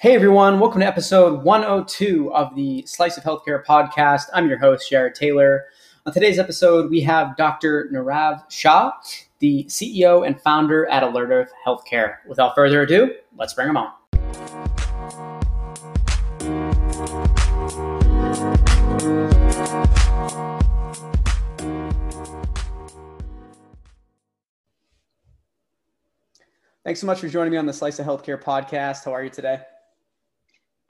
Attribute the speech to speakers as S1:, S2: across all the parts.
S1: Hey everyone, welcome to episode 102 of the Slice of Healthcare podcast. I'm your host, Jared Taylor. On today's episode, we have Dr. Nirav Shah, the CEO and founder at Alertive Healthcare. Without further ado, let's bring him on. Thanks so much for joining me on the Slice of Healthcare podcast. How are you today?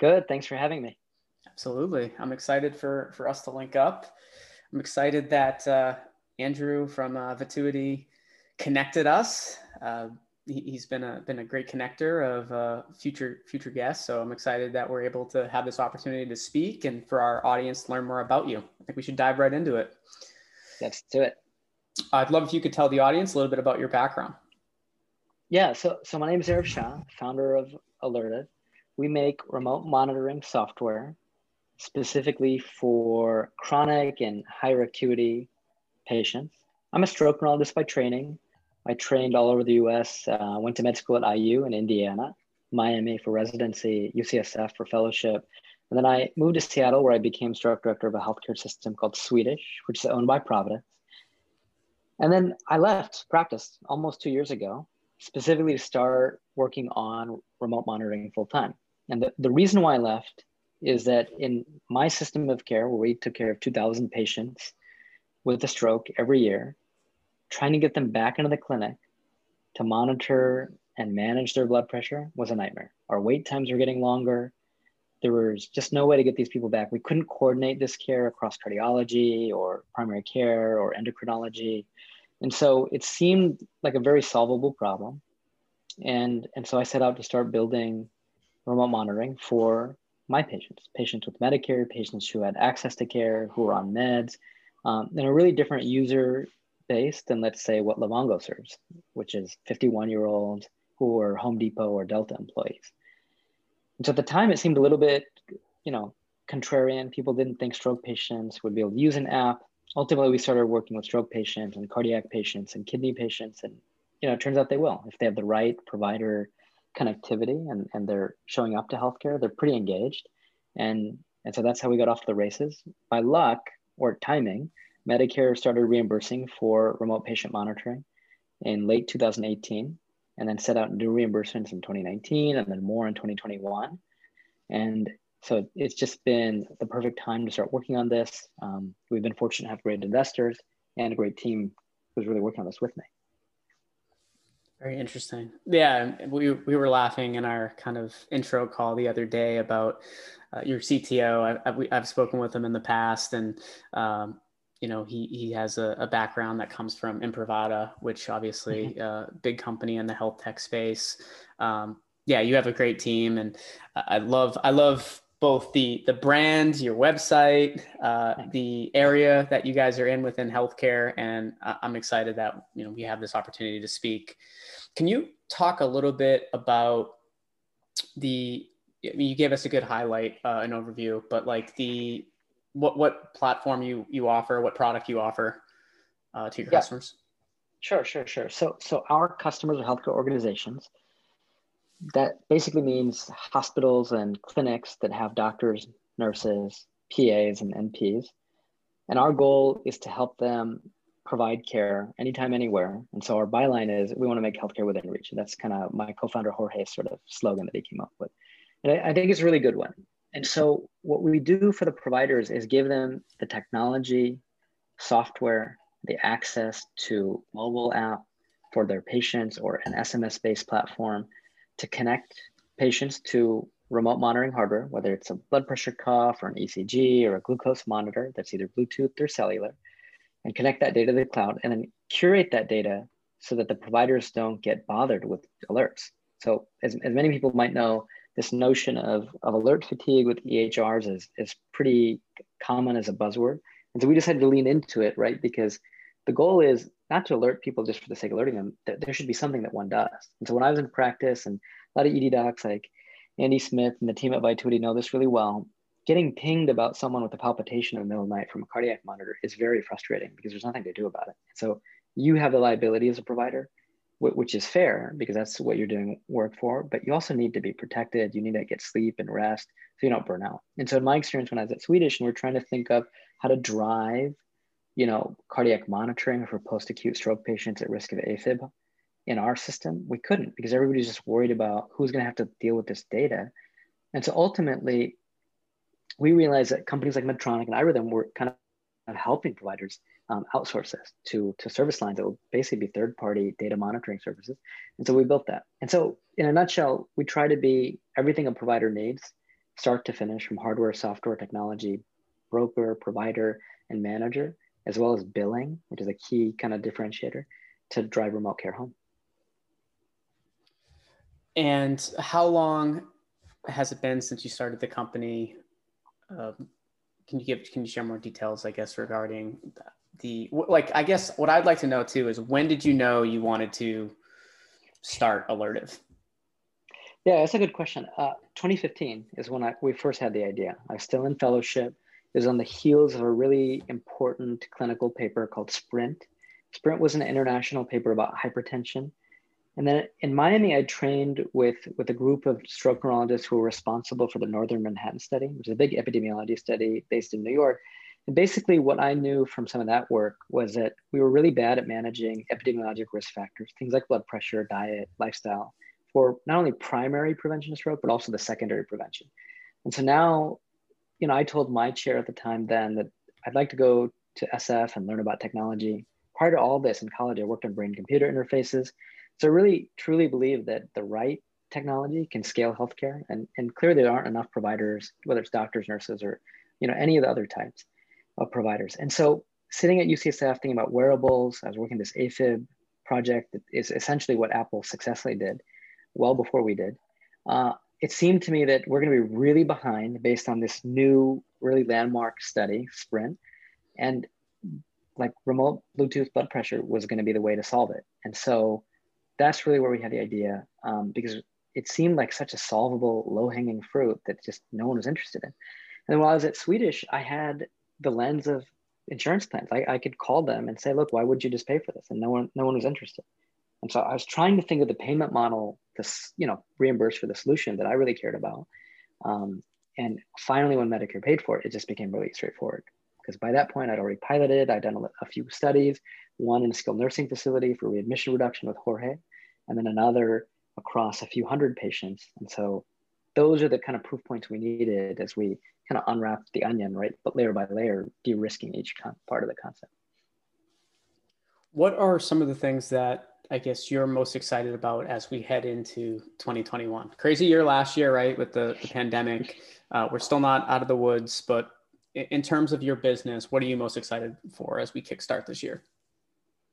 S2: Good. Thanks for having me.
S1: Absolutely. I'm excited for, for us to link up. I'm excited that uh, Andrew from uh, Vituity connected us. Uh, he, has been a, been a great connector of uh, future, future guests. So I'm excited that we're able to have this opportunity to speak and for our audience to learn more about you. I think we should dive right into it.
S2: Let's do it.
S1: I'd love if you could tell the audience a little bit about your background.
S2: Yeah, so so my name is Nirav Shah, founder of Alertive we make remote monitoring software specifically for chronic and higher acuity patients. I'm a stroke neurologist by training. I trained all over the US, uh, went to med school at IU in Indiana, Miami for residency, UCSF for fellowship. And then I moved to Seattle where I became stroke director of a healthcare system called Swedish, which is owned by Providence. And then I left practice almost two years ago, specifically to start working on remote monitoring full time. And the, the reason why I left is that in my system of care, where we took care of 2,000 patients with a stroke every year, trying to get them back into the clinic to monitor and manage their blood pressure was a nightmare. Our wait times were getting longer. There was just no way to get these people back. We couldn't coordinate this care across cardiology or primary care or endocrinology. And so it seemed like a very solvable problem. And, and so I set out to start building remote monitoring for my patients, patients with Medicare, patients who had access to care, who were on meds, um, and a really different user base than, let's say, what Livongo serves, which is 51 year olds who are Home Depot or Delta employees. And so at the time, it seemed a little bit, you know, contrarian. People didn't think stroke patients would be able to use an app. Ultimately, we started working with stroke patients and cardiac patients and kidney patients, and you know, it turns out they will if they have the right provider connectivity and, and they're showing up to healthcare, they're pretty engaged. And, and so that's how we got off the races. By luck or timing, Medicare started reimbursing for remote patient monitoring in late 2018 and then set out new reimbursements in 2019 and then more in 2021. And so it's just been the perfect time to start working on this. Um, we've been fortunate to have great investors and a great team who's really working on this with me.
S1: Very interesting. Yeah, we we were laughing in our kind of intro call the other day about uh, your CTO. I've, I've spoken with him in the past, and um, you know he he has a, a, background that comes from Imprivata, which obviously mm-hmm. uh, big company in the health tech space. Um, yeah, you have a great team, and I love I love both the the brand, your website, uh, the area that you guys are in within healthcare, and I'm excited that you know we have this opportunity to speak. Can you talk a little bit about the? I mean, you gave us a good highlight, uh, an overview, but like the what what platform you you offer, what product you offer uh, to your yeah. customers?
S2: Sure, sure, sure. So so our customers are healthcare organizations that basically means hospitals and clinics that have doctors, nurses, PAs, and NPs. And our goal is to help them provide care anytime, anywhere. And so our byline is we want to make healthcare within reach. And that's kind of my co-founder Jorge's sort of slogan that he came up with. And I, I think it's a really good one. And so what we do for the providers is give them the technology, software, the access to mobile app for their patients or an SMS-based platform to connect patients to remote monitoring hardware, whether it's a blood pressure cuff or an ECG or a glucose monitor that's either Bluetooth or cellular, and connect that data to the cloud and then curate that data so that the providers don't get bothered with alerts. So as, as many people might know, this notion of, of alert fatigue with EHRs is, is pretty common as a buzzword. And so we decided to lean into it, right? Because the goal is not to alert people just for the sake of alerting them. that There should be something that one does. And so when I was in practice, and a lot of ED docs like Andy Smith and the team at Vituity know this really well, getting pinged about someone with a palpitation in the middle of the night from a cardiac monitor is very frustrating because there's nothing to do about it. So you have the liability as a provider which is fair because that's what you're doing work for. But you also need to be protected. You need to get sleep and rest so you don't burn out. And so, in my experience, when I was at Swedish and we're trying to think of how to drive, you know, cardiac monitoring for post-acute stroke patients at risk of AFib in our system, we couldn't because everybody's just worried about who's going to have to deal with this data. And so ultimately, we realized that companies like Medtronic and iRhythm were kind of helping providers um, outsource this to, to service lines that will basically be third party data monitoring services. And so we built that. And so, in a nutshell, we try to be everything a provider needs, start to finish from hardware, software, technology, broker, provider, and manager, as well as billing, which is a key kind of differentiator to drive remote care home.
S1: And how long has it been since you started the company? Um, can you give can you share more details, I guess, regarding the like i guess what i'd like to know too is when did you know you wanted to start alertive
S2: yeah that's a good question uh, 2015 is when I, we first had the idea i was still in fellowship was on the heels of a really important clinical paper called sprint. Sprint was an international paper about hypertension. And then in miami i trained with with a group of stroke neurologists who were responsible for the northern manhattan study which is a big epidemiology study based in new york. And basically, what I knew from some of that work was that we were really bad at managing epidemiologic risk factors, things like blood pressure, diet, lifestyle, for not only primary prevention of stroke, but also the secondary prevention. And so now, you know, I told my chair at the time then that I'd like to go to SF and learn about technology. Prior to all this in college, I worked on brain computer interfaces. So I really truly believe that the right technology can scale healthcare. And, and clearly there aren't enough providers, whether it's doctors, nurses, or you know, any of the other types of providers. And so sitting at UCSF thinking about wearables, I was working this AFib project that is essentially what Apple successfully did well before we did. Uh, it seemed to me that we're going to be really behind based on this new, really landmark study, Sprint, and like remote Bluetooth blood pressure was going to be the way to solve it. And so that's really where we had the idea um, because it seemed like such a solvable, low hanging fruit that just no one was interested in. And while I was at Swedish, I had the lens of insurance plans. I, I could call them and say, look, why would you just pay for this? And no one, no one was interested. And so I was trying to think of the payment model to, you know, reimburse for the solution that I really cared about. Um, and finally, when Medicare paid for it, it just became really straightforward. Because by that point, I'd already piloted, I'd done a, a few studies, one in a skilled nursing facility for readmission reduction with Jorge, and then another across a few hundred patients. And so those are the kind of proof points we needed as we kind of unwrap the onion, right? But layer by layer, de-risking each part of the concept.
S1: What are some of the things that I guess you're most excited about as we head into 2021? Crazy year last year, right? With the, the pandemic, uh, we're still not out of the woods, but in terms of your business, what are you most excited for as we kickstart this year?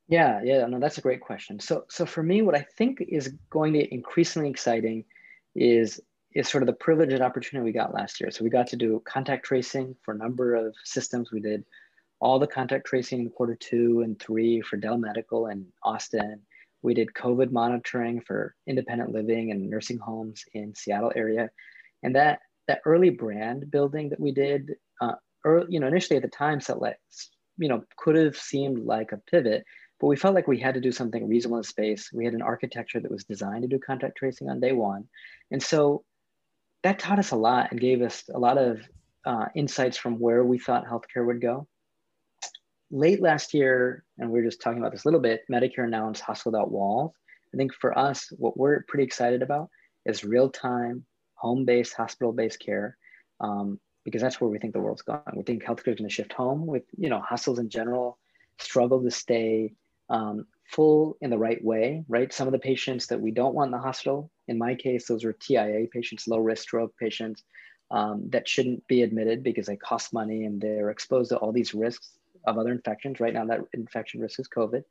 S2: Yeah, yeah, no, that's a great question. So, so for me, what I think is going to be increasingly exciting is is sort of the privilege and opportunity we got last year. So we got to do contact tracing for a number of systems. We did all the contact tracing in quarter two and three for Dell Medical and Austin. We did COVID monitoring for independent living and nursing homes in Seattle area. And that, that early brand building that we did, uh, early, you know, initially at the time, so like, you know, could have seemed like a pivot, but we felt like we had to do something reasonable in space. We had an architecture that was designed to do contact tracing on day one. And so that taught us a lot and gave us a lot of uh, insights from where we thought healthcare would go. Late last year, and we were just talking about this a little bit, Medicare announced hospital walls. I think for us, what we're pretty excited about is real-time, home-based, hospital-based care, um, because that's where we think the world's going. We think healthcare is going to shift home. With you know, hospitals in general struggle to stay um, full in the right way, right? Some of the patients that we don't want in the hospital, in my case, those are TIA patients, low risk stroke patients um, that shouldn't be admitted because they cost money and they're exposed to all these risks of other infections. Right now, that infection risk is COVID.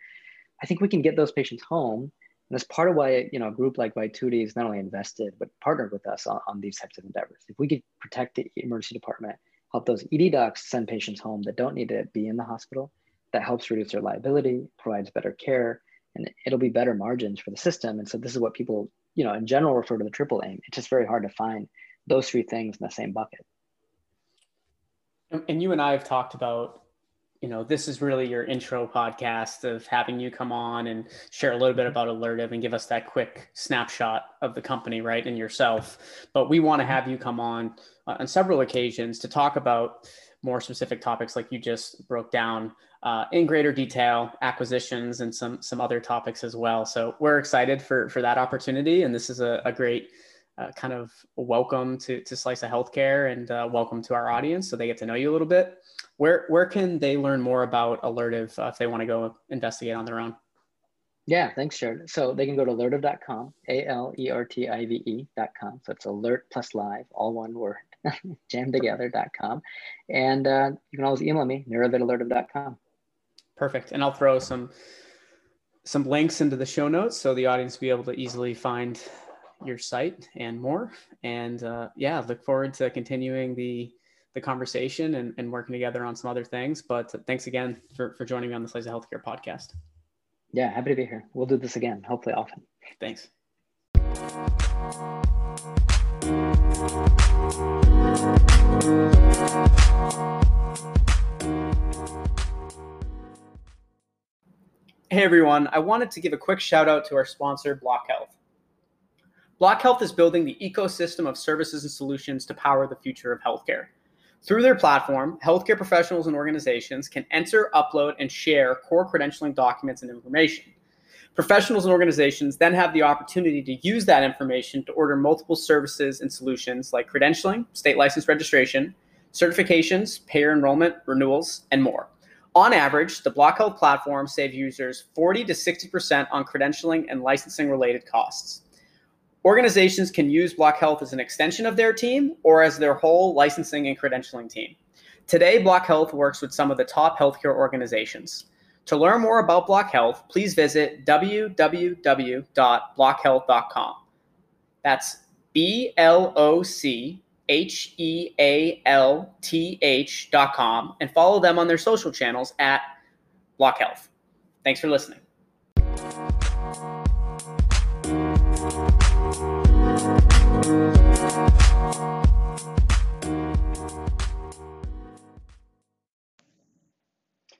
S2: I think we can get those patients home. And that's part of why you know a group like Vituity is not only invested but partnered with us on, on these types of endeavors. If we could protect the emergency department, help those ED docs send patients home that don't need to be in the hospital, that helps reduce their liability, provides better care, and it'll be better margins for the system. And so this is what people, you know, in general refer to the triple aim. It's just very hard to find those three things in the same bucket.
S1: And you and I have talked about you know, this is really your intro podcast of having you come on and share a little bit about Alertive and give us that quick snapshot of the company, right, and yourself. But we want to have you come on uh, on several occasions to talk about more specific topics like you just broke down uh, in greater detail, acquisitions, and some some other topics as well. So we're excited for for that opportunity, and this is a, a great uh, kind of welcome to to Slice of Healthcare and uh, welcome to our audience, so they get to know you a little bit. Where where can they learn more about Alertive uh, if they want to go investigate on their own?
S2: Yeah, thanks, Jared. So they can go to alertive.com, A L E R T I V E.com. So it's alert plus live, all one word, jammed together.com. And uh, you can always email me, nirav at alertive.com.
S1: Perfect. And I'll throw some some links into the show notes so the audience will be able to easily find your site and more. And uh, yeah, look forward to continuing the the conversation and, and working together on some other things. But thanks again for, for joining me on the Slice of Healthcare podcast.
S2: Yeah, happy to be here. We'll do this again, hopefully often.
S1: Thanks. Hey everyone, I wanted to give a quick shout out to our sponsor, BlocHealth. BlocHealth is building the ecosystem of services and solutions to power the future of healthcare. Through their platform, healthcare professionals and organizations can enter, upload, and share core credentialing documents and information. Professionals and organizations then have the opportunity to use that information to order multiple services and solutions like credentialing, state license registration, certifications, payer enrollment, renewals, and more. On average, the BlocHealth platform saves users 40 to 60% on credentialing and licensing related costs. Organizations can use BlocHealth as an extension of their team or as their whole licensing and credentialing team. Today, BlocHealth works with some of the top healthcare organizations. To learn more about BlocHealth, please visit www.blochealth.com. That's B L O C H E A L T H dot com and follow them on their social channels at Block Health. Thanks for listening.